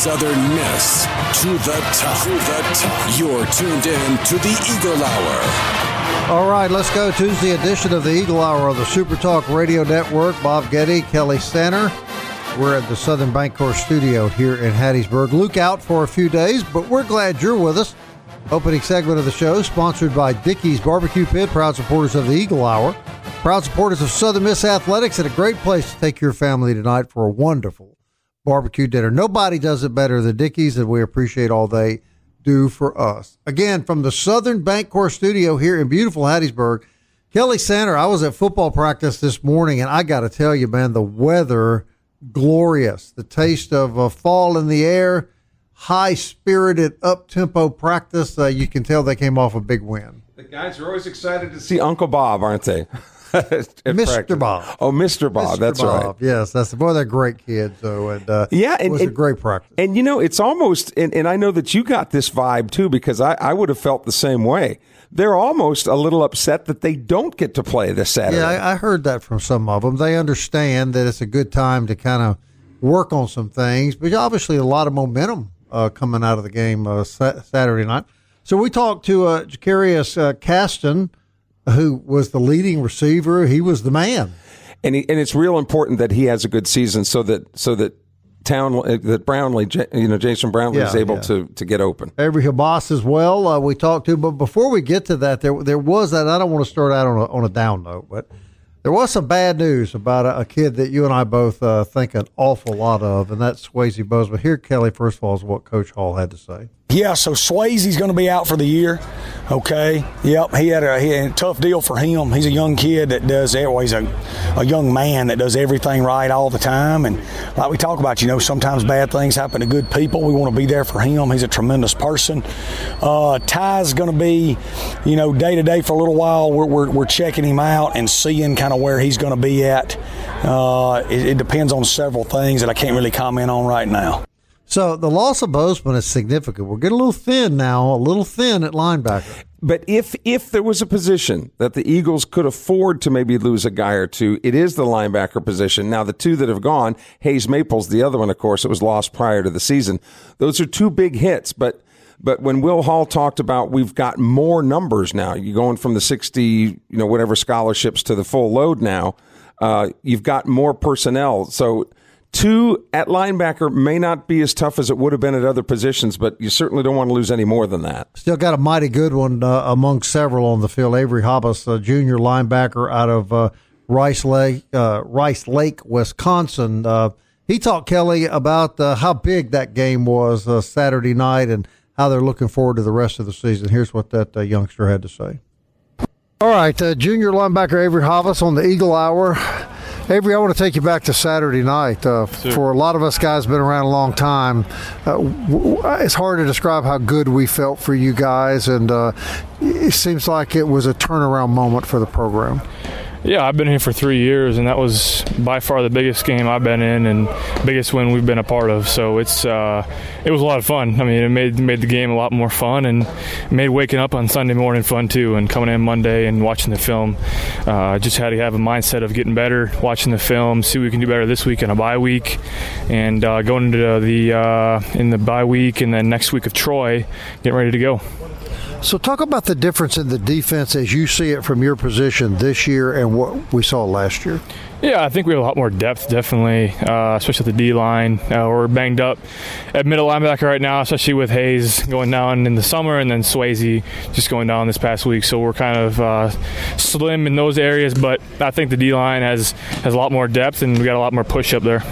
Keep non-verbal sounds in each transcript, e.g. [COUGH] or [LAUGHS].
Southern Miss to the top. To the top. You're tuned in to the Eagle Hour. All right, let's go. Tuesday edition of the Eagle Hour of the Super Talk Radio Network. Bob Getty, Kelly Sander. We're at the Southern Bank Bancorp studio here in Hattiesburg. Luke out for a few days, but we're glad you're with us. Opening segment of the show, sponsored by Dickey's Barbecue Pit, proud supporters of the Eagle Hour, proud supporters of Southern Miss Athletics, and a great place to take your family tonight for a wonderful barbecue dinner. Nobody does it better than Dickey's, and we appreciate all they do for us. Again, from the Southern Bancorp studio here in beautiful Hattiesburg, Kelly Sander. I was at football practice this morning, and I got to tell you, man, the weather glorious. The taste of uh, fall in the air, high spirited, up tempo practice. Uh, you can tell they came off a big win. The guys are always excited to see Uncle Bob, aren't they? [LAUGHS] [LAUGHS] Mr. Bob. Oh, Mr. Bob. Mr. That's Bob. right. Yes, that's the boy. They're great kids, though, and uh, Yeah, and- it was a great practice. And you know, it's almost, and, and I know that you got this vibe too, because I, I would have felt the same way. They're almost a little upset that they don't get to play this Saturday. Yeah, I, I heard that from some of them. They understand that it's a good time to kind of work on some things, but obviously a lot of momentum uh, coming out of the game uh, sa- Saturday night. So we talked to uh, Jacarius uh, Caston, who was the leading receiver. He was the man. and he, and it's real important that he has a good season so that so that town uh, that Brownlee, you know, Jason Brownlee is able yeah. to to get open. Avery Habas as well. Uh, we talked to, but before we get to that, there there was that. I don't want to start out on a, on a down note, but there was some bad news about a, a kid that you and I both uh, think an awful lot of, and that's Swayze Buzz. But Here, Kelly, first of all, is what Coach Hall had to say. Yeah, so Swayze's going to be out for the year. Okay. Yep. He had, a, he had a tough deal for him. He's a young kid that does, well, he's a, a young man that does everything right all the time. And like we talk about, you know, sometimes bad things happen to good people. We want to be there for him. He's a tremendous person. Uh, Ty's going to be, you know, day to day for a little while. We're, we're, we're checking him out and seeing kind of where he's going to be at. Uh, it, it depends on several things that I can't really comment on right now. So the loss of Bozeman is significant. We're getting a little thin now, a little thin at linebacker. But if if there was a position that the Eagles could afford to maybe lose a guy or two, it is the linebacker position. Now the two that have gone, Hayes Maples, the other one, of course, it was lost prior to the season. Those are two big hits, but but when Will Hall talked about we've got more numbers now, you're going from the sixty, you know, whatever scholarships to the full load now. Uh, you've got more personnel, so. Two at linebacker may not be as tough as it would have been at other positions, but you certainly don't want to lose any more than that. Still got a mighty good one uh, among several on the field. Avery Habas, a junior linebacker out of uh, Rice Lake, uh, Rice Lake, Wisconsin. Uh, he talked Kelly about uh, how big that game was uh, Saturday night and how they're looking forward to the rest of the season. Here's what that uh, youngster had to say. All right, uh, junior linebacker Avery Habas on the Eagle Hour. Avery, I want to take you back to Saturday night. Uh, for a lot of us guys, been around a long time. Uh, w- it's hard to describe how good we felt for you guys, and uh, it seems like it was a turnaround moment for the program. Yeah, I've been here for three years, and that was by far the biggest game I've been in and biggest win we've been a part of. So it's uh, it was a lot of fun. I mean, it made made the game a lot more fun, and made waking up on Sunday morning fun too. And coming in Monday and watching the film, uh, just had to have a mindset of getting better, watching the film, see what we can do better this week in a bye week, and uh, going into the uh, in the bye week, and then next week of Troy, getting ready to go. So, talk about the difference in the defense as you see it from your position this year and what we saw last year. Yeah, I think we have a lot more depth, definitely, uh, especially at the D line. Uh, we're banged up at middle linebacker right now, especially with Hayes going down in the summer and then Swayze just going down this past week. So we're kind of uh, slim in those areas, but I think the D line has has a lot more depth and we got a lot more push up there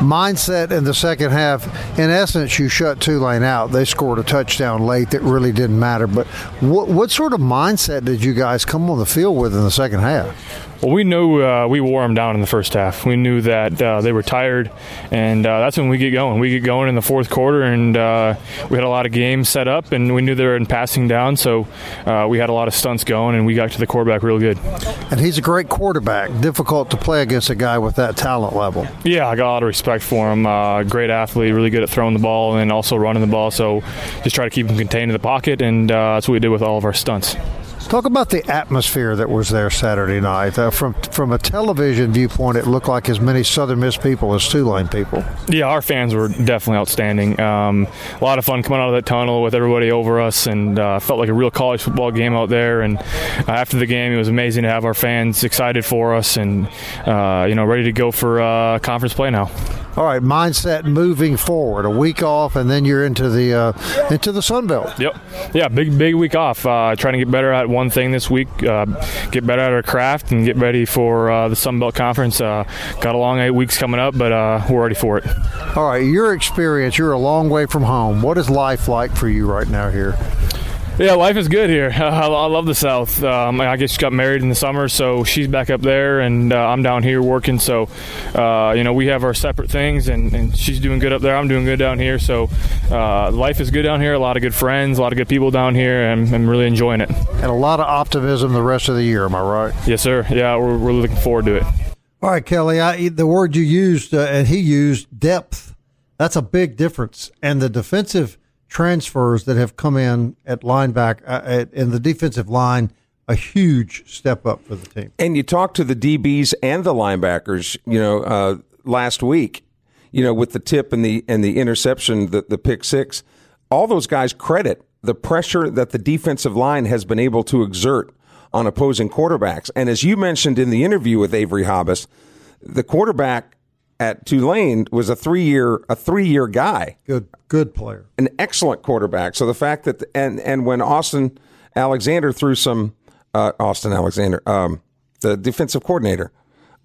mindset in the second half. In essence, you shut Tulane out. They scored a touchdown late that really didn't matter. But what, what sort of mindset did you guys come on the field with in the second half? Well, we knew uh, we wore them down in the first half. We knew that uh, they were tired, and uh, that's when we get going. We get going in the fourth quarter, and uh, we had a lot of games set up, and we knew they were in passing down, so uh, we had a lot of stunts going, and we got to the quarterback real good. And he's a great quarterback. Difficult to play against a guy with that talent level. Yeah, I got a lot of respect for him. Uh, great athlete, really good at throwing the ball and also running the ball. So just try to keep him contained in the pocket, and uh, that's what we did with all of our stunts. Talk about the atmosphere that was there Saturday night. Uh, from from a television viewpoint, it looked like as many Southern Miss people as Tulane people. Yeah, our fans were definitely outstanding. Um, a lot of fun coming out of that tunnel with everybody over us, and uh, felt like a real college football game out there. And uh, after the game, it was amazing to have our fans excited for us and uh, you know ready to go for uh, conference play now. All right, mindset moving forward. A week off, and then you're into the uh, into the Sun Belt. Yep. Yeah, big big week off. Uh, trying to get better at one thing this week. Uh, get better at our craft and get ready for uh, the Sun Belt Conference. Uh, got a long eight weeks coming up, but uh, we're ready for it. All right, your experience. You're a long way from home. What is life like for you right now here? Yeah, life is good here. [LAUGHS] I, love the South. Um, I just got married in the summer, so she's back up there, and uh, I'm down here working. So, uh, you know, we have our separate things, and, and, she's doing good up there. I'm doing good down here. So, uh, life is good down here. A lot of good friends, a lot of good people down here, and I'm really enjoying it. And a lot of optimism the rest of the year. Am I right? Yes, sir. Yeah, we're, we're looking forward to it. All right, Kelly. I, the word you used, uh, and he used, depth. That's a big difference, and the defensive transfers that have come in at linebacker uh, in the defensive line a huge step up for the team. And you talk to the DBs and the linebackers, you know, uh, last week, you know, with the tip and the and the interception, the, the pick six, all those guys credit the pressure that the defensive line has been able to exert on opposing quarterbacks. And as you mentioned in the interview with Avery Hobbs, the quarterback at Tulane was a three year a three year guy. Good good player. An excellent quarterback. So the fact that and and when Austin Alexander threw some uh, Austin Alexander, um, the defensive coordinator.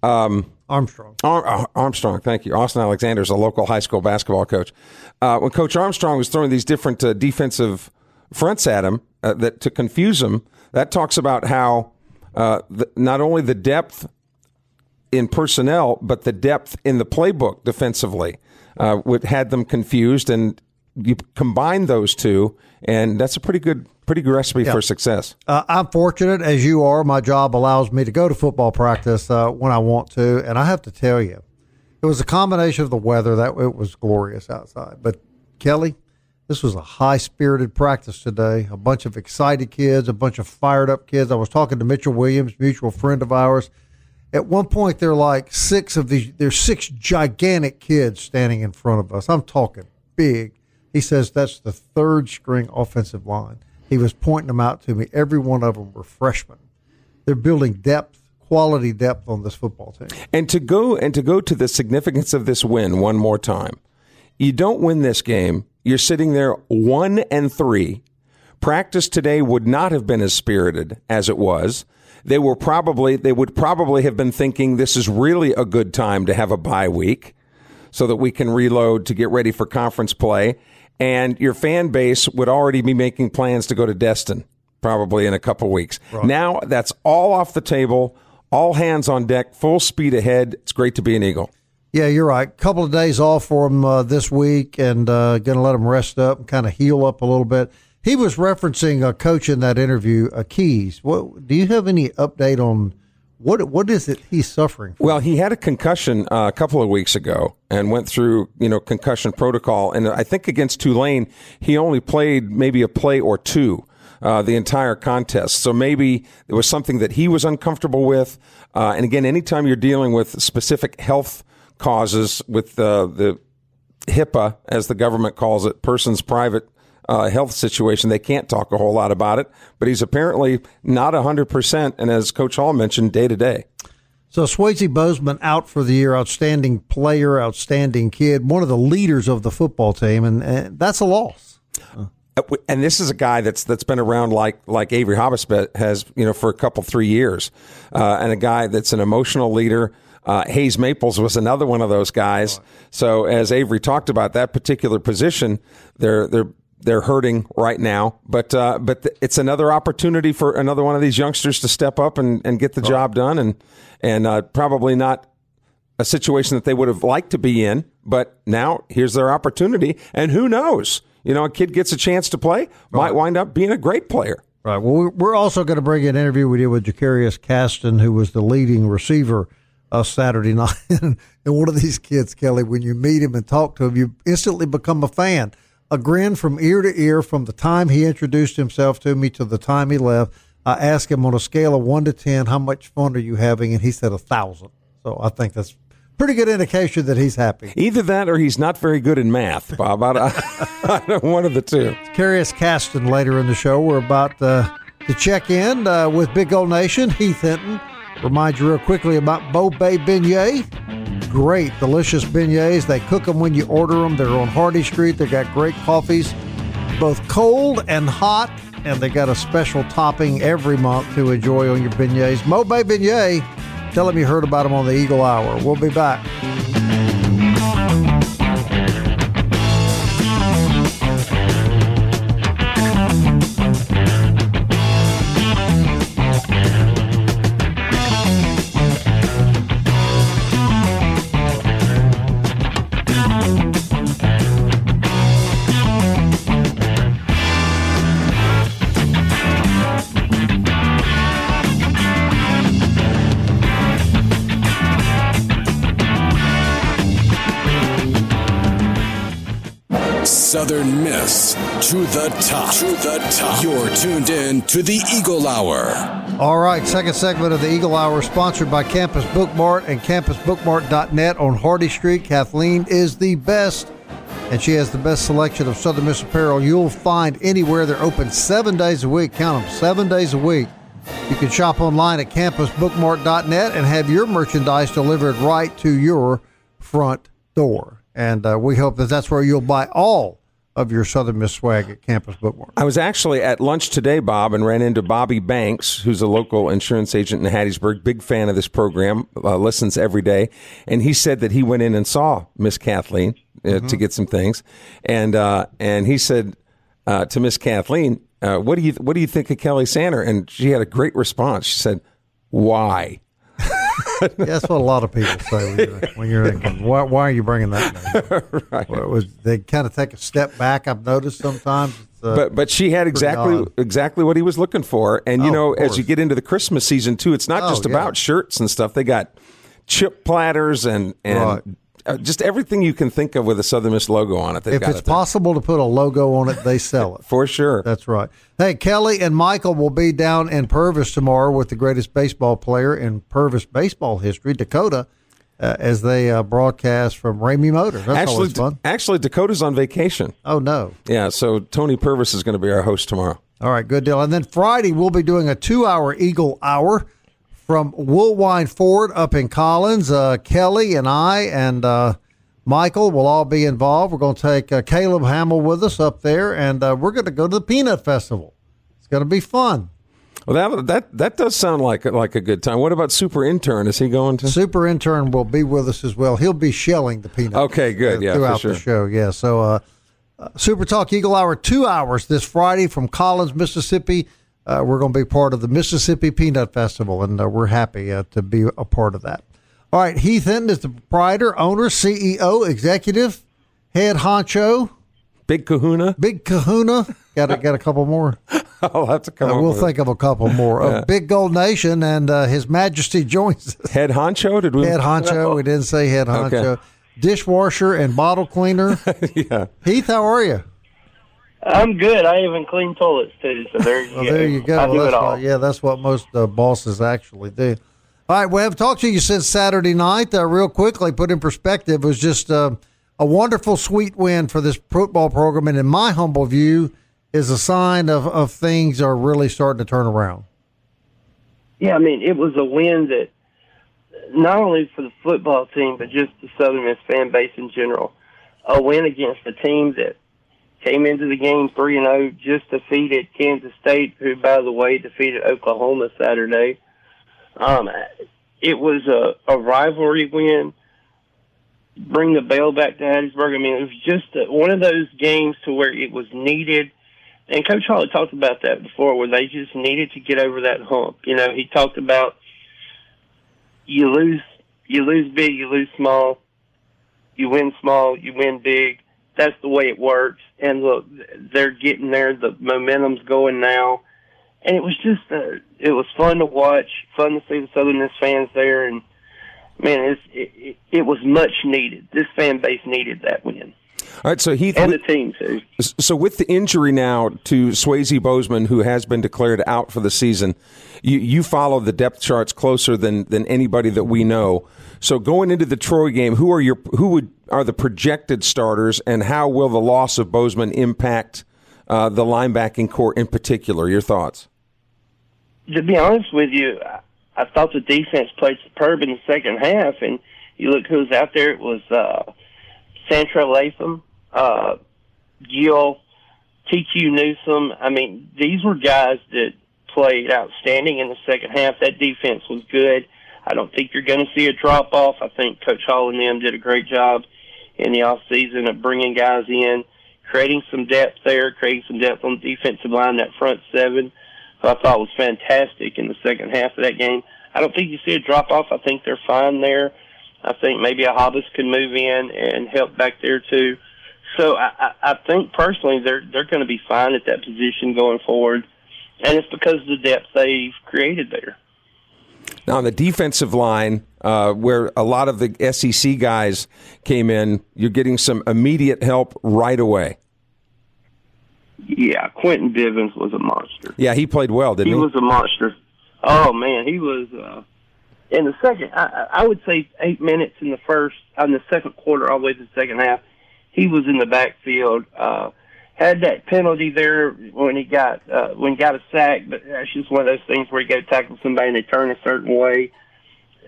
Um, Armstrong. Ar- uh, Armstrong, thank you. Austin Alexander is a local high school basketball coach. Uh, when Coach Armstrong was throwing these different uh, defensive fronts at him uh, that to confuse him, that talks about how uh, the, not only the depth in personnel, but the depth in the playbook defensively uh, had them confused. And you combine those two, and that's a pretty good, pretty good recipe yeah. for success. Uh, I'm fortunate, as you are. My job allows me to go to football practice uh, when I want to, and I have to tell you, it was a combination of the weather that it was glorious outside. But Kelly, this was a high spirited practice today. A bunch of excited kids, a bunch of fired up kids. I was talking to Mitchell Williams, mutual friend of ours at one point they're like six of these there's six gigantic kids standing in front of us. I'm talking big. He says that's the third string offensive line. He was pointing them out to me. Every one of them were freshmen. They're building depth quality depth on this football team. And to go and to go to the significance of this win one more time you don't win this game. You're sitting there one and three. Practice today would not have been as spirited as it was they were probably they would probably have been thinking this is really a good time to have a bye week so that we can reload to get ready for conference play and your fan base would already be making plans to go to Destin probably in a couple weeks. Right. Now that's all off the table, all hands on deck, full speed ahead. It's great to be an Eagle. Yeah, you're right. Couple of days off for them uh, this week, and uh, going to let them rest up and kind of heal up a little bit. He was referencing a coach in that interview, uh, Keys. What do you have any update on what what is it he's suffering? From? Well, he had a concussion uh, a couple of weeks ago and went through you know concussion protocol, and I think against Tulane he only played maybe a play or two. Uh, the entire contest. So maybe it was something that he was uncomfortable with. Uh, and again, anytime you're dealing with specific health causes with uh, the HIPAA, as the government calls it, person's private uh, health situation. They can't talk a whole lot about it, but he's apparently not 100%. And as Coach Hall mentioned, day to day. So Swayze Bozeman out for the year, outstanding player, outstanding kid, one of the leaders of the football team, and, and that's a loss. Uh, and this is a guy that's that's been around like like Avery Hobbs has, you know, for a couple three years, uh, and a guy that's an emotional leader. Uh, Hayes Maples was another one of those guys. So as Avery talked about that particular position, they're they're they're hurting right now, but uh, but it's another opportunity for another one of these youngsters to step up and, and get the job done, and and uh, probably not a situation that they would have liked to be in, but now here's their opportunity, and who knows? You know, a kid gets a chance to play, might wind up being a great player. Right. Well, we're also going to bring an interview we did with Jacarius Caston, who was the leading receiver of Saturday [LAUGHS] night. and one of these kids, Kelly, when you meet him and talk to him, you instantly become a fan. A grin from ear to ear from the time he introduced himself to me to the time he left. I asked him on a scale of one to ten, how much fun are you having? And he said a thousand. So I think that's pretty good indication that he's happy. Either that or he's not very good in math, Bob. I, [LAUGHS] I, one of the two. Curious Caston later in the show. We're about uh, to check in uh, with Big Gold Nation. Heath Hinton. Remind you real quickly about Mo Bay Beignet. Great, delicious beignets. They cook them when you order them. They're on Hardy Street. They got great coffees, both cold and hot and they got a special topping every month to enjoy on your beignets. Mo Bay Beignet, tell them you heard about them on the Eagle Hour. We'll be back. To the top. To the top. You're tuned in to the Eagle Hour. All right, second segment of the Eagle Hour, sponsored by Campus Bookmart and CampusBookmart.net on Hardy Street. Kathleen is the best, and she has the best selection of Southern Miss apparel you'll find anywhere. They're open seven days a week. Count them, seven days a week. You can shop online at CampusBookmart.net and have your merchandise delivered right to your front door. And uh, we hope that that's where you'll buy all of your Southern Miss swag at Campus Bookmart. I was actually at lunch today, Bob, and ran into Bobby Banks, who's a local insurance agent in Hattiesburg, big fan of this program, uh, listens every day, and he said that he went in and saw Miss Kathleen uh, mm-hmm. to get some things, and uh, and he said uh, to Miss Kathleen, uh, "What do you what do you think of Kelly Sander?" And she had a great response. She said, "Why?" [LAUGHS] yeah, that's what a lot of people say when you're, when you're thinking, why, why, are you bringing that? [LAUGHS] right. Was, they kind of take a step back. I've noticed sometimes. Uh, but but she had exactly odd. exactly what he was looking for, and you oh, know, as you get into the Christmas season too, it's not oh, just yeah. about shirts and stuff. They got chip platters and and right. Uh, just everything you can think of with a Southern Miss logo on it. If it's it possible to put a logo on it, they sell it [LAUGHS] for sure. That's right. Hey, Kelly and Michael will be down in Purvis tomorrow with the greatest baseball player in Purvis baseball history, Dakota. Uh, as they uh, broadcast from Ramey Motors. That's actually, always fun. Actually, Dakota's on vacation. Oh no! Yeah, so Tony Purvis is going to be our host tomorrow. All right, good deal. And then Friday we'll be doing a two-hour Eagle Hour from Woolwine Ford up in Collins. Uh, Kelly and I and uh, Michael will all be involved. We're going to take uh, Caleb Hamill with us up there, and uh, we're going to go to the Peanut Festival. It's going to be fun. Well, that that that does sound like like a good time. What about Super Intern? Is he going to? Super Intern will be with us as well. He'll be shelling the peanuts. Okay, good. Yeah, throughout sure. the show. Yeah. So, uh, uh, Super Talk Eagle Hour, two hours this Friday from Collins, Mississippi uh, we're going to be part of the Mississippi Peanut Festival, and uh, we're happy uh, to be a part of that. All right, Heath Hinton is the proprietor, owner, CEO, executive, head honcho, big Kahuna, big Kahuna. Got a, got a couple more. [LAUGHS] I'll have to come. Uh, we'll think of a couple more. [LAUGHS] yeah. Big Gold Nation and uh, His Majesty joins us. Head honcho? Did we? Head honcho. We didn't say head honcho. Okay. Dishwasher and bottle cleaner. [LAUGHS] yeah. Heath, how are you? I'm good. I even clean toilets too. So there you [LAUGHS] well, go. There you go. I do it all. yeah, that's what most uh, bosses actually do. All right, we have talked to you since Saturday night. Uh, real quickly, put in perspective, it was just uh, a wonderful, sweet win for this football program, and in my humble view, is a sign of, of things are really starting to turn around. Yeah, I mean, it was a win that not only for the football team, but just the Southern Miss fan base in general. A win against a team that came into the game 3 and 0, just defeated Kansas State, who, by the way, defeated Oklahoma Saturday. Um, it was a, a rivalry win bring the bell back to Hattiesburg. I mean, it was just a, one of those games to where it was needed. And Coach Holly talked about that before, where they just needed to get over that hump. You know, he talked about you lose, you lose big, you lose small, you win small, you win big. That's the way it works. And look, they're getting there. The momentum's going now, and it was just, uh, it was fun to watch, fun to see the Southern Miss fans there, and man, it's, it, it was much needed. This fan base needed that win. All right, so Heath and the team too. So with the injury now to Swayze Bozeman, who has been declared out for the season, you, you follow the depth charts closer than than anybody that we know. So going into the Troy game, who are your who would are the projected starters, and how will the loss of Bozeman impact uh, the linebacking core in particular? Your thoughts? To be honest with you, I thought the defense played superb in the second half, and you look who's out there. It was uh, Santra Latham, uh, Gill, TQ Newsom. I mean, these were guys that played outstanding in the second half. That defense was good. I don't think you're going to see a drop off. I think Coach Hall and them did a great job in the off season of bringing guys in, creating some depth there, creating some depth on the defensive line, that front seven who I thought was fantastic in the second half of that game. I don't think you see a drop off. I think they're fine there. I think maybe a Hobbs can move in and help back there too. So I, I, think personally they're they're going to be fine at that position going forward, and it's because of the depth they've created there. Now on the defensive line, uh, where a lot of the SEC guys came in, you're getting some immediate help right away. Yeah, Quentin Bivens was a monster. Yeah, he played well, didn't he? He was a monster. Oh man, he was uh, in the second. I, I would say eight minutes in the first, in the second quarter, all the way to the second half. He was in the backfield. Uh, had that penalty there when he got uh, when he got a sack, but that's just one of those things where you got to tackle somebody and they turn a certain way.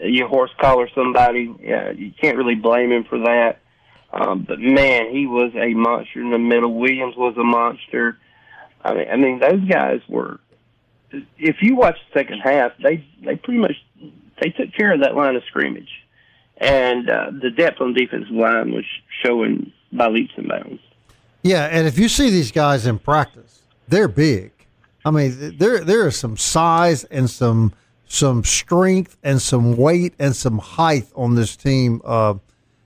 You horse collar somebody. Yeah, you can't really blame him for that. Um, but man, he was a monster in the middle. Williams was a monster. I mean, I mean, those guys were. If you watch the second half, they they pretty much they took care of that line of scrimmage, and uh, the depth on defensive line was showing by leaps and bounds. Yeah, and if you see these guys in practice, they're big. I mean, there there is some size and some some strength and some weight and some height on this team. Uh,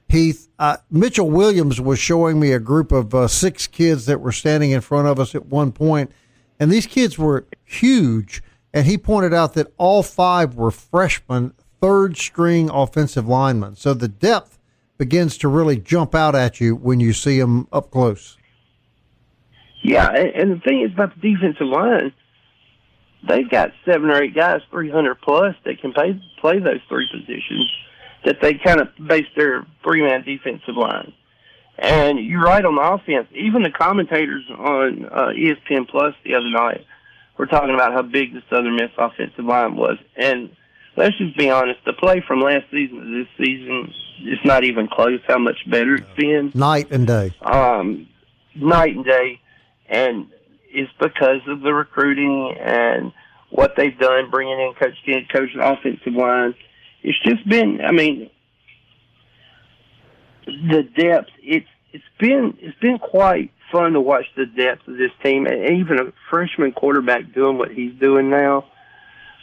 Heath, uh, Mitchell Williams was showing me a group of uh, six kids that were standing in front of us at one point, and these kids were huge. And he pointed out that all five were freshmen, third string offensive linemen. So the depth begins to really jump out at you when you see them up close. Yeah, and the thing is about the defensive line, they've got seven or eight guys, 300 plus, that can play, play those three positions that they kind of base their three man defensive line. And you're right on the offense. Even the commentators on uh, ESPN Plus the other night were talking about how big the Southern Miss offensive line was. And let's just be honest, the play from last season to this season is not even close. How much better it's been? Night and day. Um, night and day, and it's because of the recruiting and what they've done, bringing in Coach Kent, coach offensive line it's just been. I mean, the depth. It's it's been it's been quite fun to watch the depth of this team, and even a freshman quarterback doing what he's doing now.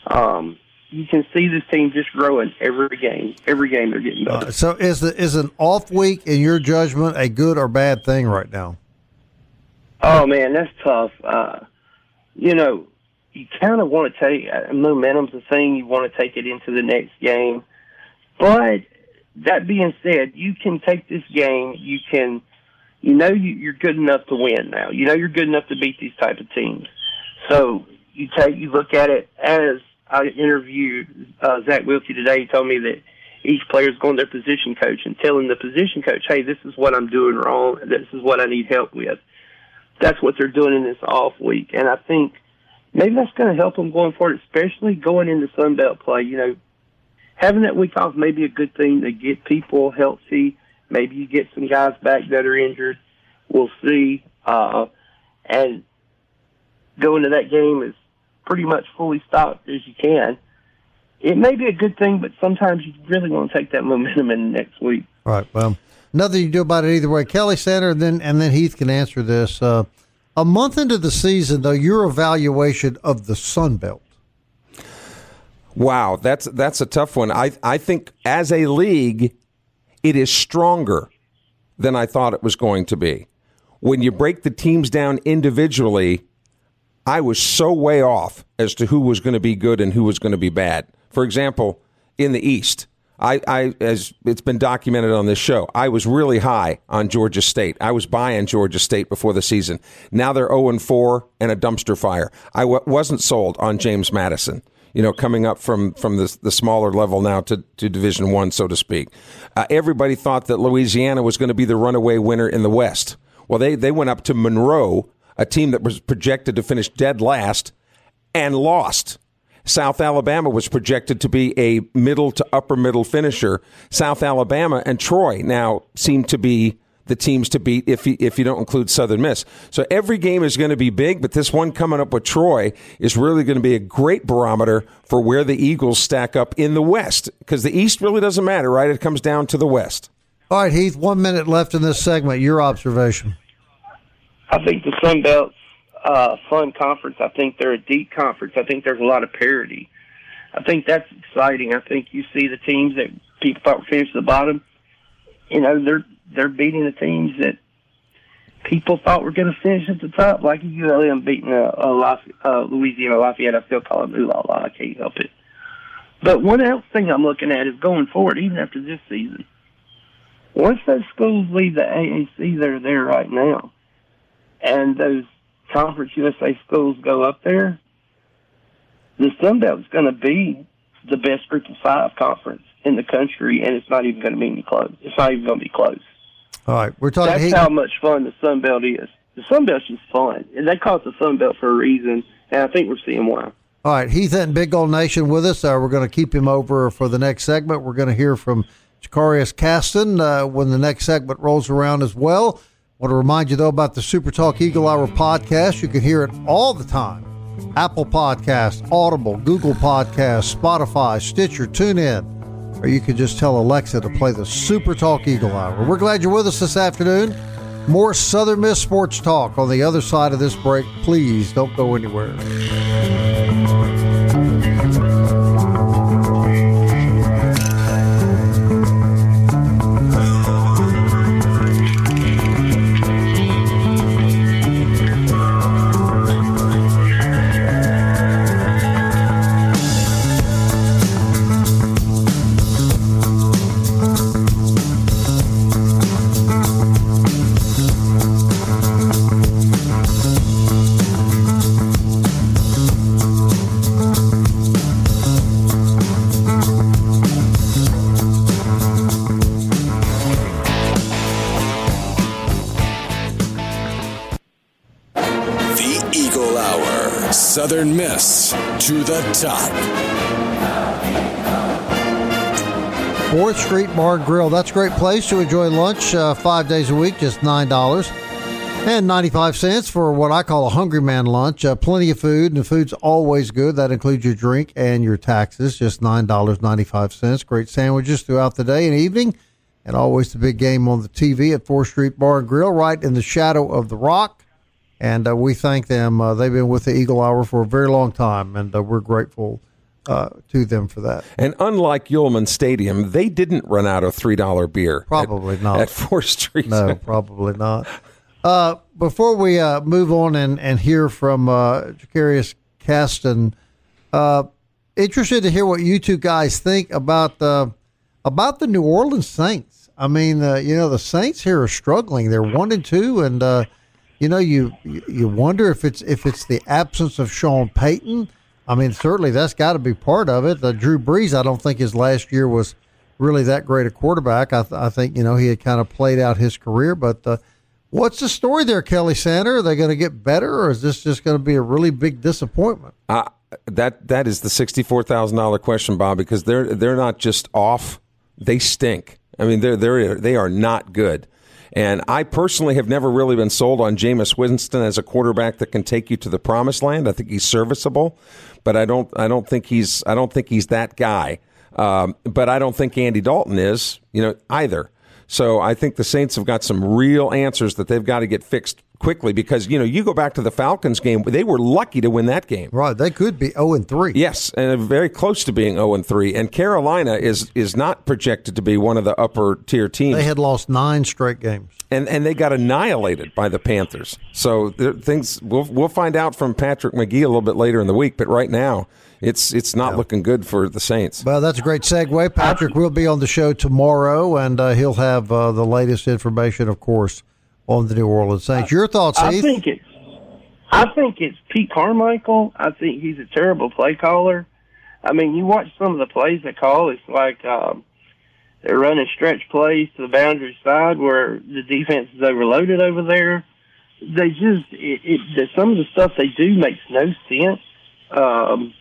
Um, you can see this team just growing every game. Every game they're getting better. Uh, so is the is an off week in your judgment a good or bad thing right now? Oh man, that's tough. Uh, you know, you kind of want to take uh, momentum's the thing. You want to take it into the next game, but that being said, you can take this game. You can, you know, you, you're good enough to win now. You know, you're good enough to beat these type of teams. So you take, you look at it as I interviewed uh, Zach Wilkie today. He told me that each player's going to their position coach and telling the position coach, "Hey, this is what I'm doing wrong. This is what I need help with." That's what they're doing in this off week, and I think maybe that's going to help them going forward, especially going into Sun Belt play. You know, having that week off may be a good thing to get people healthy. Maybe you get some guys back that are injured. We'll see. Uh, and going to that game is pretty much fully stocked as you can it may be a good thing, but sometimes you really want to take that [LAUGHS] momentum in next week. Right. Well, nothing you can do about it either way. Kelly Sander, and then and then Heath can answer this. Uh, a month into the season, though, your evaluation of the Sun Belt. Wow, that's that's a tough one. I I think as a league, it is stronger than I thought it was going to be. When you break the teams down individually, I was so way off as to who was going to be good and who was going to be bad. For example, in the East, I, I, as it's been documented on this show, I was really high on Georgia State. I was buying Georgia State before the season. Now they're 0 and 4 and a dumpster fire. I w- wasn't sold on James Madison. You know, coming up from from the, the smaller level now to, to Division One, so to speak. Uh, everybody thought that Louisiana was going to be the runaway winner in the West. Well, they they went up to Monroe, a team that was projected to finish dead last, and lost. South Alabama was projected to be a middle to upper middle finisher. South Alabama and Troy now seem to be the teams to beat if you, if you don't include Southern Miss. So every game is going to be big, but this one coming up with Troy is really going to be a great barometer for where the Eagles stack up in the West because the East really doesn't matter, right? It comes down to the West. All right, Heath, one minute left in this segment. Your observation. I think the Sun Belt's uh, fun conference. I think they're a deep conference. I think there's a lot of parity. I think that's exciting. I think you see the teams that people thought were finished at the bottom. You know, they're they're beating the teams that people thought were going to finish at the top, like ULM beating uh, uh, uh, Louisiana Lafayette. I still call them ooh la la. I can't help it. But one else thing I'm looking at is going forward, even after this season. Once those schools leave the AAC, they're there right now, and those Conference USA schools go up there, the Sun Belt is going to be the best group of five conference in the country, and it's not even going to be any close. It's not even going to be close. All right, we're talking. That's how much fun the Sun Belt is. The Sun Belt's just fun, and they call it the Sun Belt for a reason, and I think we're seeing why. All right, Heath and Big Gold Nation with us. Uh, we're going to keep him over for the next segment. We're going to hear from Jacarius Caston uh, when the next segment rolls around as well I want to remind you, though, about the Super Talk Eagle Hour podcast. You can hear it all the time. Apple Podcast, Audible, Google Podcast, Spotify, Stitcher, TuneIn, or you can just tell Alexa to play the Super Talk Eagle Hour. We're glad you're with us this afternoon. More Southern Miss sports talk on the other side of this break. Please don't go anywhere. Southern Miss to the top. 4th Street Bar and Grill. That's a great place to enjoy lunch uh, five days a week, just $9 and 95 cents for what I call a hungry man lunch. Uh, plenty of food, and the food's always good. That includes your drink and your taxes, just $9.95. Great sandwiches throughout the day and evening, and always the big game on the TV at 4th Street Bar and Grill, right in the shadow of the rock and uh, we thank them. Uh, they've been with the Eagle Hour for a very long time, and uh, we're grateful uh, to them for that. And unlike Yulman Stadium, they didn't run out of three dollar beer. Probably at, not at Fourth Street. No, probably not. Uh, before we uh, move on and, and hear from uh, Jacarius Caston, interested to hear what you two guys think about the about the New Orleans Saints. I mean, you know, the Saints here are struggling. They're one and two, and you know, you you wonder if it's if it's the absence of Sean Payton. I mean, certainly that's got to be part of it. The Drew Brees, I don't think his last year was really that great a quarterback. I, th- I think you know he had kind of played out his career, but. Uh, What's the story there, Kelly Sander? Are they going to get better, or is this just going to be a really big disappointment? Uh, that that is the sixty-four thousand dollar question, Bob, because they're they're not just off; they stink. I mean, they're they're they are not good. And I personally have never really been sold on Jameis Winston as a quarterback that can take you to the promised land. I think he's serviceable, but I don't I don't think he's I don't think he's that guy. Um, but I don't think Andy Dalton is, you know, either. So I think the Saints have got some real answers that they've got to get fixed quickly because you know you go back to the Falcons game they were lucky to win that game right they could be 0 and 3 yes and very close to being 0 and 3 and Carolina is is not projected to be one of the upper tier teams they had lost 9 straight games and and they got annihilated by the Panthers so things we'll we'll find out from Patrick McGee a little bit later in the week but right now it's it's not yeah. looking good for the Saints. Well, that's a great segue. Patrick will be on the show tomorrow, and uh, he'll have uh, the latest information, of course, on the New Orleans Saints. Your thoughts, Ace. I think it's I think it's Pete Carmichael. I think he's a terrible play caller. I mean, you watch some of the plays they call. It's like um, they're running stretch plays to the boundary side where the defense is overloaded over there. They just it, it, some of the stuff they do makes no sense. Um,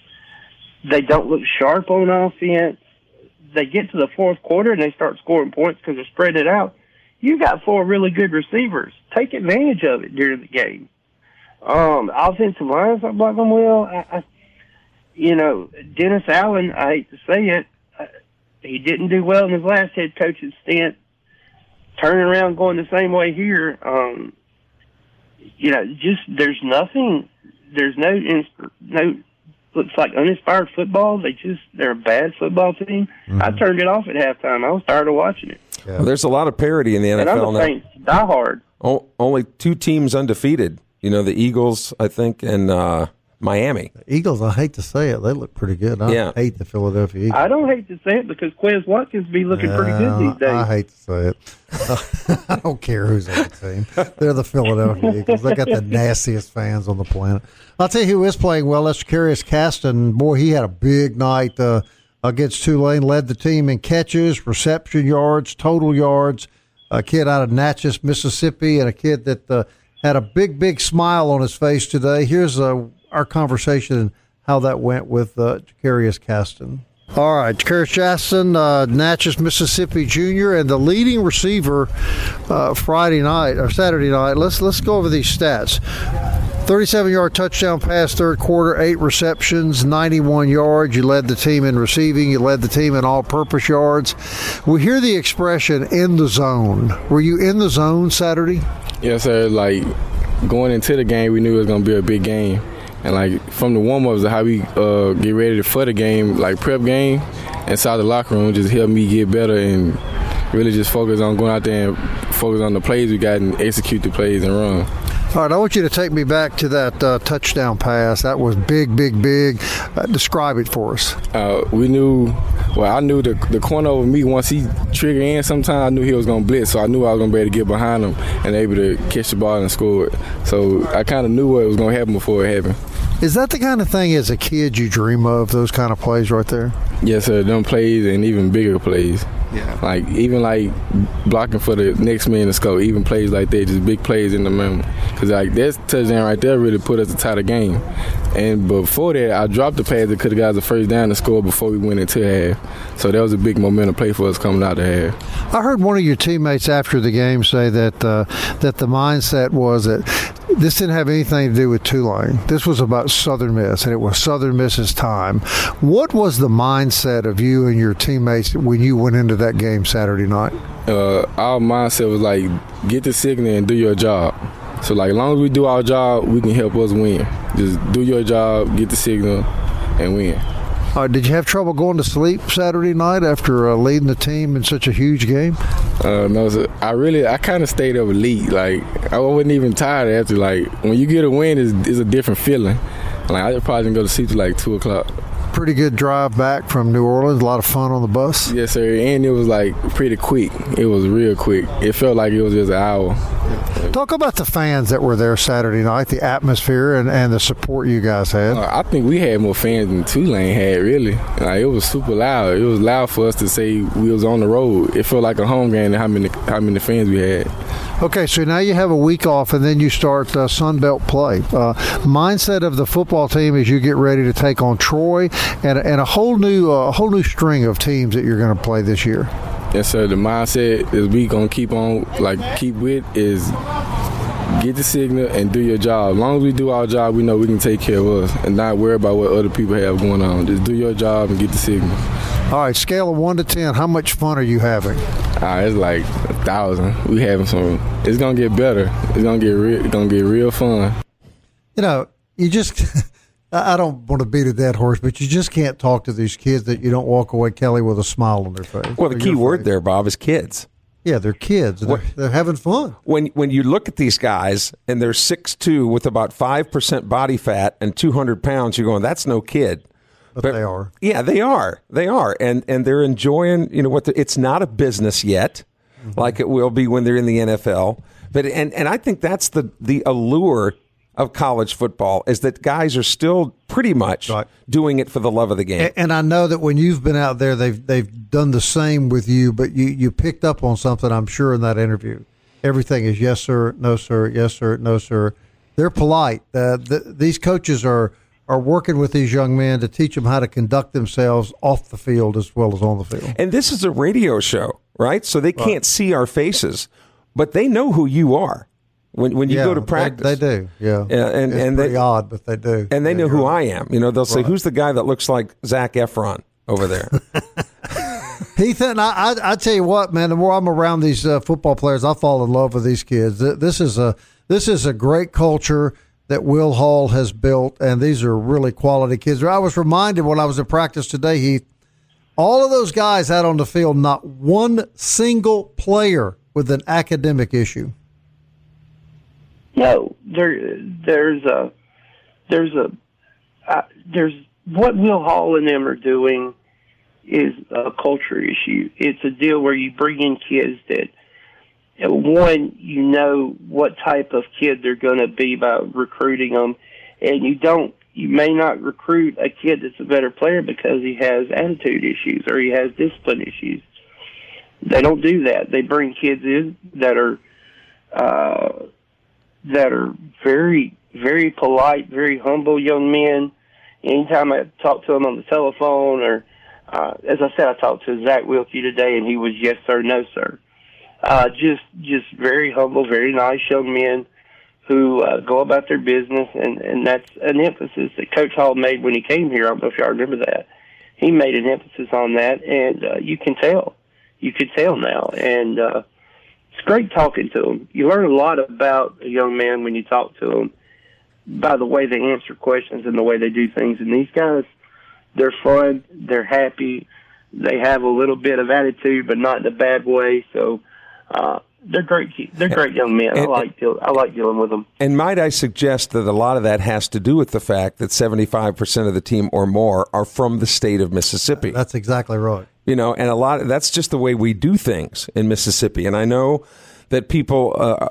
they don't look sharp on offense. They get to the fourth quarter and they start scoring points because they're spread it out. You got four really good receivers. Take advantage of it during the game. Um, offensive line's not blocking well. I, I, you know, Dennis Allen. I hate to say it, uh, he didn't do well in his last head coaching stint. Turning around, going the same way here. Um, you know, just there's nothing. There's no no looks like uninspired football. They just they're a bad football team. Mm-hmm. I turned it off at halftime. I was tired of watching it. Yeah. Well, there's a lot of parity in the NFL and I'm now. Saints, die hard. O- only two teams undefeated. You know, the Eagles, I think, and uh, Miami. The Eagles, I hate to say it, they look pretty good. I yeah. hate the Philadelphia Eagles. I don't hate to say it because Quez Watkins be looking yeah, pretty good these days. I hate to say it. [LAUGHS] I don't care who's on the team. They're the Philadelphia [LAUGHS] Eagles. They got the nastiest fans on the planet. I'll tell you who is playing well. That's Curious Caston. Boy, he had a big night uh, against Tulane. Led the team in catches, reception yards, total yards. A kid out of Natchez, Mississippi, and a kid that uh, had a big, big smile on his face today. Here's uh, our conversation and how that went with uh, Jacarius Caston. All right, Jacarius Jackson, uh, Natchez, Mississippi Junior, and the leading receiver uh, Friday night or Saturday night. Let's let's go over these stats. 37 yard touchdown pass, third quarter, eight receptions, 91 yards. You led the team in receiving, you led the team in all purpose yards. We hear the expression in the zone. Were you in the zone Saturday? Yes, sir. Like going into the game, we knew it was going to be a big game. And like from the warm ups, how we uh, get ready for the game, like prep game, inside the locker room, just helped me get better and really just focus on going out there and focus on the plays we got and execute the plays and run. All right, I want you to take me back to that uh, touchdown pass. That was big, big, big. Uh, describe it for us. Uh, we knew, well, I knew the, the corner over me, once he triggered in, sometime I knew he was going to blitz, so I knew I was going to be able to get behind him and able to catch the ball and score it. So I kind of knew what was going to happen before it happened. Is that the kind of thing as a kid you dream of, those kind of plays right there? Yes, sir. Them plays and even bigger plays. Yeah. Like even like blocking for the next man to score, even plays like that, just big plays in the moment. Cause like that touchdown right there really put us atop the game. And before that, I dropped the pass that could have got the first down to score before we went into half. So that was a big momentum play for us coming out of half. I heard one of your teammates after the game say that uh, that the mindset was that this didn't have anything to do with Tulane. This was about Southern Miss, and it was Southern Miss's time. What was the mindset of you and your teammates when you went into that game Saturday night? Uh, our mindset was like, get the signal and do your job. So, like, as long as we do our job, we can help us win. Just do your job, get the signal, and win. Uh, did you have trouble going to sleep Saturday night after uh, leading the team in such a huge game? Uh, no, so I really, I kind of stayed up late. Like I wasn't even tired after. Like when you get a win, it's, it's a different feeling. Like I probably didn't go to sleep till like two o'clock. Pretty good drive back from New Orleans. A lot of fun on the bus. Yes, sir. And it was like pretty quick. It was real quick. It felt like it was just an hour. Talk about the fans that were there Saturday night, the atmosphere, and, and the support you guys had. Uh, I think we had more fans than Tulane had, really. Like, it was super loud. It was loud for us to say we was on the road. It felt like a home game and how many, how many fans we had. Okay, so now you have a week off, and then you start uh, Sun Belt play. Uh, mindset of the football team as you get ready to take on Troy, and, and a whole new uh, a whole new string of teams that you're going to play this year. Yes, sir. The mindset is we gonna keep on like keep with is get the signal and do your job. As long as we do our job, we know we can take care of us and not worry about what other people have going on. Just do your job and get the signal. All right, scale of one to ten, how much fun are you having? Ah, it's like a thousand. We having some. It's gonna get better. It's gonna get real. It's gonna get real fun. You know, you just. [LAUGHS] I don't want to beat a dead horse, but you just can't talk to these kids that you don't walk away, Kelly, with a smile on their face. Well, the key word there, Bob, is kids. Yeah, they're kids. They're, they're, having fun. When when you look at these guys and they're six two with about five percent body fat and two hundred pounds, you're going, that's no kid. But, but, they are. Yeah, they are. They are, and and they're enjoying. You know what? The, it's not a business yet, mm-hmm. like it will be when they're in the NFL. But and and I think that's the the allure of college football is that guys are still pretty much right. doing it for the love of the game. And, I know that when you've been out there, they've they've done the same with you. But you you picked up on something, I'm sure, in that interview. Everything is yes sir, no sir, yes sir, no sir. They're polite. Uh, the, these coaches are are working with these young men to teach them how to conduct themselves off the field as well as on the field. And this is a radio show, right? So they can't right. see our faces, but they know who you are when when you yeah, go to practice. They, they do, yeah. yeah and it's and pretty they, odd, but they do. And they yeah, know who right. I am. You know, they'll say, right. "Who's the guy that looks like Zac Efron over there?" [LAUGHS] Ethan, I, I, I tell you what, man. The more I'm around these uh, football players, I fall in love with these kids. This is a this is a great culture that Will Hall has built, and these are really quality kids. I was reminded when I was at practice today, Heath, all of those guys out on the field, not one single player with an academic issue. No, there, there's a, there's a, uh, there's what Will Hall and them are doing is a culture issue. It's a deal where you bring in kids that, one, you know what type of kid they're going to be by recruiting them, and you don't, you may not recruit a kid that's a better player because he has attitude issues or he has discipline issues. They don't do that. They bring kids in that are, uh, that are very, very polite, very humble young men. Anytime I talk to them on the telephone, or uh, as I said, I talked to Zach Wilkie today, and he was yes sir, no sir. Uh, just, just very humble, very nice young men who uh, go about their business, and and that's an emphasis that Coach Hall made when he came here. I don't know if y'all remember that. He made an emphasis on that, and uh, you can tell, you can tell now, and uh, it's great talking to them. You learn a lot about a young man when you talk to them by the way they answer questions and the way they do things. And these guys, they're fun, they're happy, they have a little bit of attitude, but not in a bad way. So, uh, they're great. They're great young men. I like deal, I like dealing with them. And might I suggest that a lot of that has to do with the fact that seventy five percent of the team or more are from the state of Mississippi. That's exactly right. You know, and a lot. that's just the way we do things in Mississippi. And I know that people uh,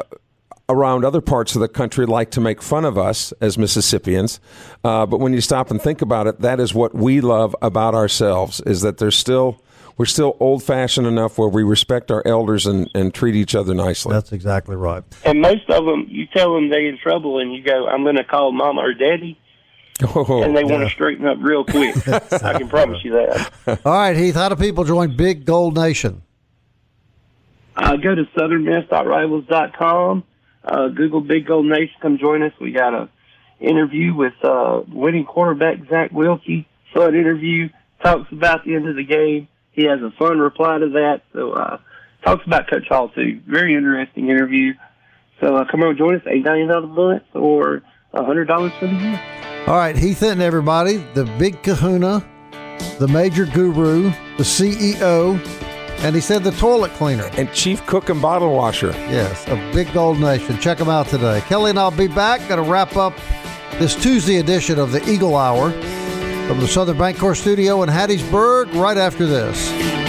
around other parts of the country like to make fun of us as Mississippians. Uh, but when you stop and think about it, that is what we love about ourselves: is that there's still we're still old fashioned enough where we respect our elders and, and treat each other nicely. That's exactly right. And most of them, you tell them they're in trouble, and you go, "I'm going to call mama or daddy." Oh, and they yeah. want to straighten up real quick. [LAUGHS] I can promise you that. All right, Heath. How do people join Big Gold Nation? Uh, go to southernmiss.rivals.com. Uh, Google Big Gold Nation. Come join us. We got a interview with uh, winning quarterback Zach Wilkie. Fun interview. Talks about the end of the game. He has a fun reply to that. So uh, talks about Coach Hall too. Very interesting interview. So uh, come on, join us. Eight ninety nine a month or a hundred dollars for the year. All right, Heath and everybody, the big kahuna, the major guru, the CEO, and he said the toilet cleaner. And chief cook and bottle washer. Yes, a big gold nation. Check them out today. Kelly and I'll be back. Going to wrap up this Tuesday edition of the Eagle Hour. From the Southern Bank Bancorp studio in Hattiesburg right after this.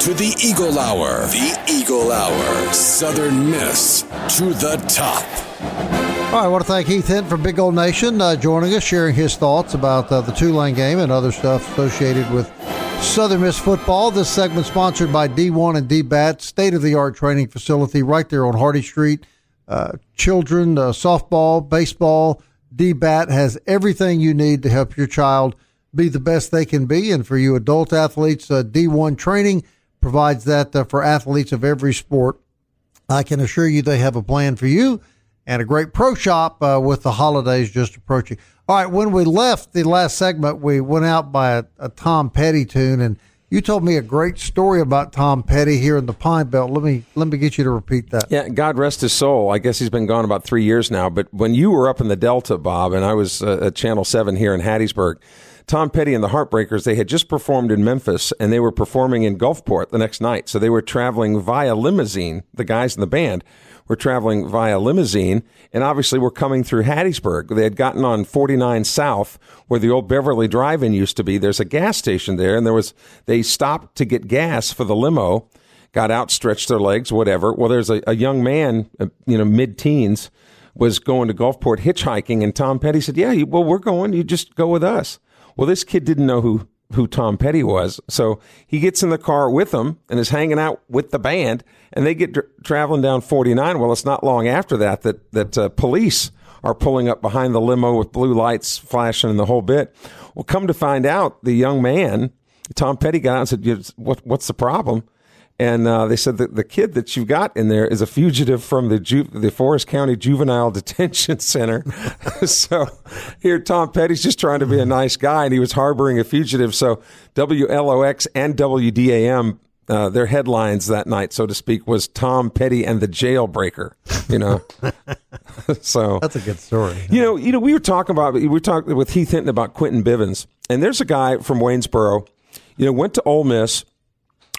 To the Eagle Hour. The Eagle Hour. Southern Miss to the top. All right, I want to thank Heath Hint from Big Gold Nation uh, joining us, sharing his thoughts about uh, the Tulane game and other stuff associated with Southern Miss football. This segment sponsored by D1 and DBAT, state of the art training facility right there on Hardy Street. Uh, children, uh, softball, baseball, DBAT has everything you need to help your child be the best they can be. And for you adult athletes, uh, D1 training provides that uh, for athletes of every sport. I can assure you they have a plan for you and a great pro shop uh, with the holidays just approaching. All right, when we left the last segment, we went out by a, a Tom Petty tune, and you told me a great story about Tom Petty here in the Pine Belt. Let me let me get you to repeat that. Yeah, God rest his soul. I guess he's been gone about three years now. But when you were up in the Delta, Bob, and I was uh, at Channel Seven here in Hattiesburg, Tom Petty and the Heartbreakers, they had just performed in Memphis and they were performing in Gulfport the next night. So they were traveling via limousine. The guys in the band were traveling via limousine and obviously were coming through Hattiesburg. They had gotten on 49 South where the old Beverly Drive-In used to be. There's a gas station there and there was, they stopped to get gas for the limo, got out, stretched their legs, whatever. Well, there's a, a young man, uh, you know, mid teens was going to Gulfport hitchhiking and Tom Petty said, yeah, well, we're going. You just go with us. Well, this kid didn't know who who Tom Petty was, so he gets in the car with them and is hanging out with the band, and they get traveling down 49. Well, it's not long after that that that uh, police are pulling up behind the limo with blue lights flashing and the whole bit. Well, come to find out, the young man, Tom Petty, got out and said, "What what's the problem?" And uh, they said that the kid that you got in there is a fugitive from the Ju- the Forrest County Juvenile [LAUGHS] Detention Center. [LAUGHS] so here, Tom Petty's just trying to be a nice guy, and he was harboring a fugitive. So WLOX and WDAM, uh, their headlines that night, so to speak, was Tom Petty and the Jailbreaker. You know, [LAUGHS] so that's a good story. You know, you know, we were talking about we were talking with Heath Hinton about Quentin Bivens, and there's a guy from Waynesboro. You know, went to Ole Miss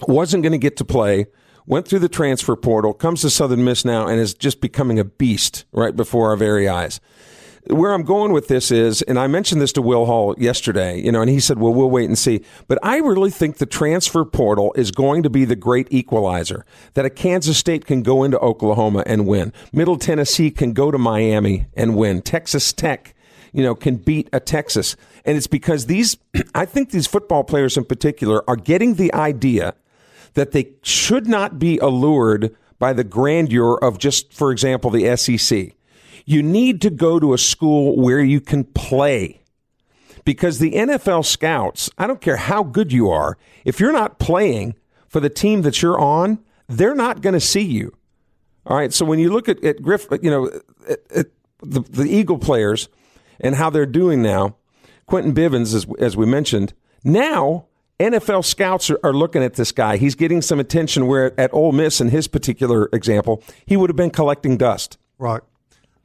wasn't going to get to play, went through the transfer portal, comes to Southern Miss now, and is just becoming a beast right before our very eyes. Where I'm going with this is, and I mentioned this to Will Hall yesterday, you know, and he said, well, we'll wait and see. But I really think the transfer portal is going to be the great equalizer, that a Kansas State can go into Oklahoma and win. Middle Tennessee can go to Miami and win. Texas Tech you know, can beat a Texas. And it's because these, [CLEARS THROAT] I think these football players in particular are getting the idea that they should not be allured by the grandeur of just, for example, the SEC. You need to go to a school where you can play. Because the NFL scouts, I don't care how good you are, if you're not playing for the team that you're on, they're not going to see you. All right. So when you look at, at Griff, you know, at, at the, the Eagle players and how they're doing now, Quentin Bivens, as, as we mentioned, now NFL scouts are, are, looking at this guy. He's getting some attention where at Ole Miss, in his particular example, he would have been collecting dust. Right.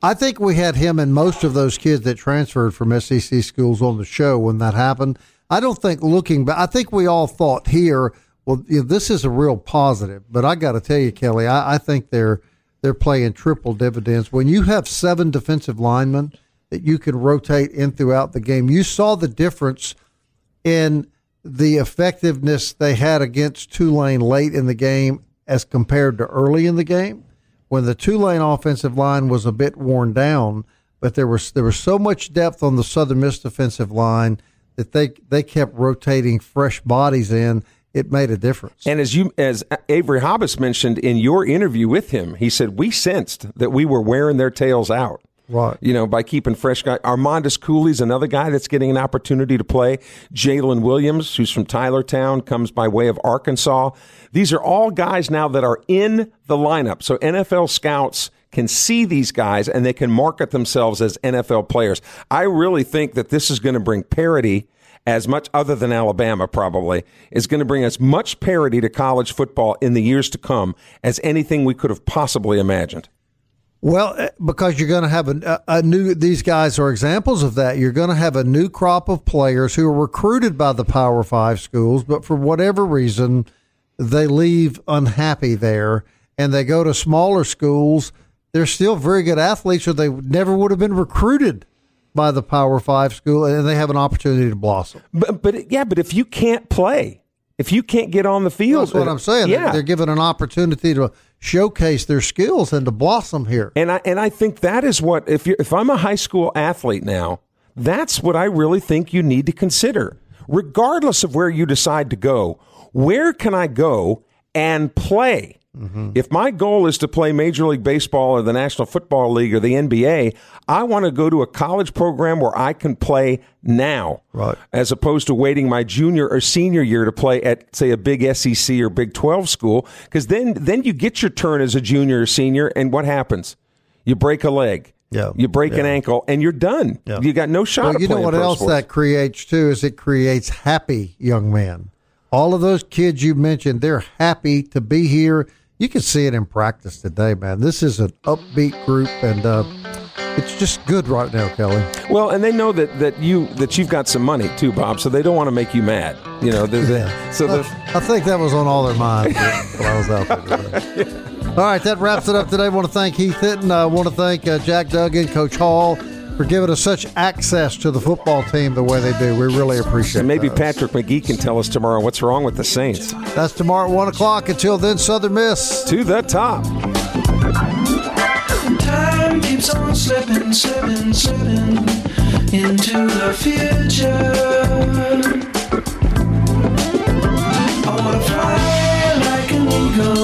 I think we had him and most of those kids that transferred from SEC schools on the show when that happened. I don't think looking back, I think we all thought here, well, you know, this is a real positive. But I got to tell you, Kelly, I, I think they're they're playing triple dividends. When you have seven defensive linemen that you can rotate in throughout the game, you saw the difference in the effectiveness they had against Tulane late in the game as compared to early in the game when the Tulane offensive line was a bit worn down, but there was there was so much depth on the Southern Miss defensive line that they they kept rotating fresh bodies in. It made a difference. And as you as Avery Hobbs mentioned in your interview with him, he said we sensed that we were wearing their tails out. Right. You know, by keeping fresh guys. Armandus Cooley's another guy that's getting an opportunity to play. Jalen Williams, who's from Tylertown, comes by way of Arkansas. These are all guys now that are in the lineup. So NFL scouts can see these guys and they can market themselves as NFL players. I really think that this is going to bring parity as much other than Alabama probably is going to bring as much parity to college football in the years to come as anything we could have possibly imagined. Well, eh, because you're going to have a, a, new, these guys are examples of that. You're going to have a new crop of players who are recruited by the Power Five schools, but for whatever reason, they leave unhappy there and they go to smaller schools. They're still very good athletes, or they never would have been recruited by the Power Five school, and they have an opportunity to blossom. But, but yeah, but if you can't play, if you can't get on the field, that's what uh, I'm saying. Yeah. They're, they're given an opportunity to showcase their skills and to blossom here. And I and I think that is what if you if I'm a high school athlete now, that's what I really think you need to consider. Regardless of where you decide to go, where can I go and play? Mm-hmm. If my goal is to play Major League Baseball or the National Football League or the NBA, I want to go to a college program where I can play now, right? As opposed to waiting my junior or senior year to play at, say, a big SEC or Big Twelve school, because then then you get your turn as a junior or senior, and what happens? You break a leg. Yeah. You break yeah. an ankle and you're done. Yeah. You got no shot. Well, you know what else sports. that creates too is it creates happy young men. All of those kids you mentioned, they're happy to be here you can see it in practice today, man. This is an upbeat group, and uh, it's just good right now, Kelly. Well, and they know that, that you that you've got some money too, Bob. So they don't want to make you mad. You know, yeah. so I, I think that was on all their minds when I was out there. Today. [LAUGHS] All right, that wraps it up today. I want to thank Heath Hinton. I want to thank uh, Jack Duggan, Coach Hall, for giving us such access to the football team the way they do. We really appreciate it. And maybe those. Patrick McGee can tell us tomorrow what's wrong with the Saints. That's tomorrow at 1 o'clock. Until then, Southern Miss. To the top. Time keeps on slipping, slipping, slipping into the future. I want to fly like an eagle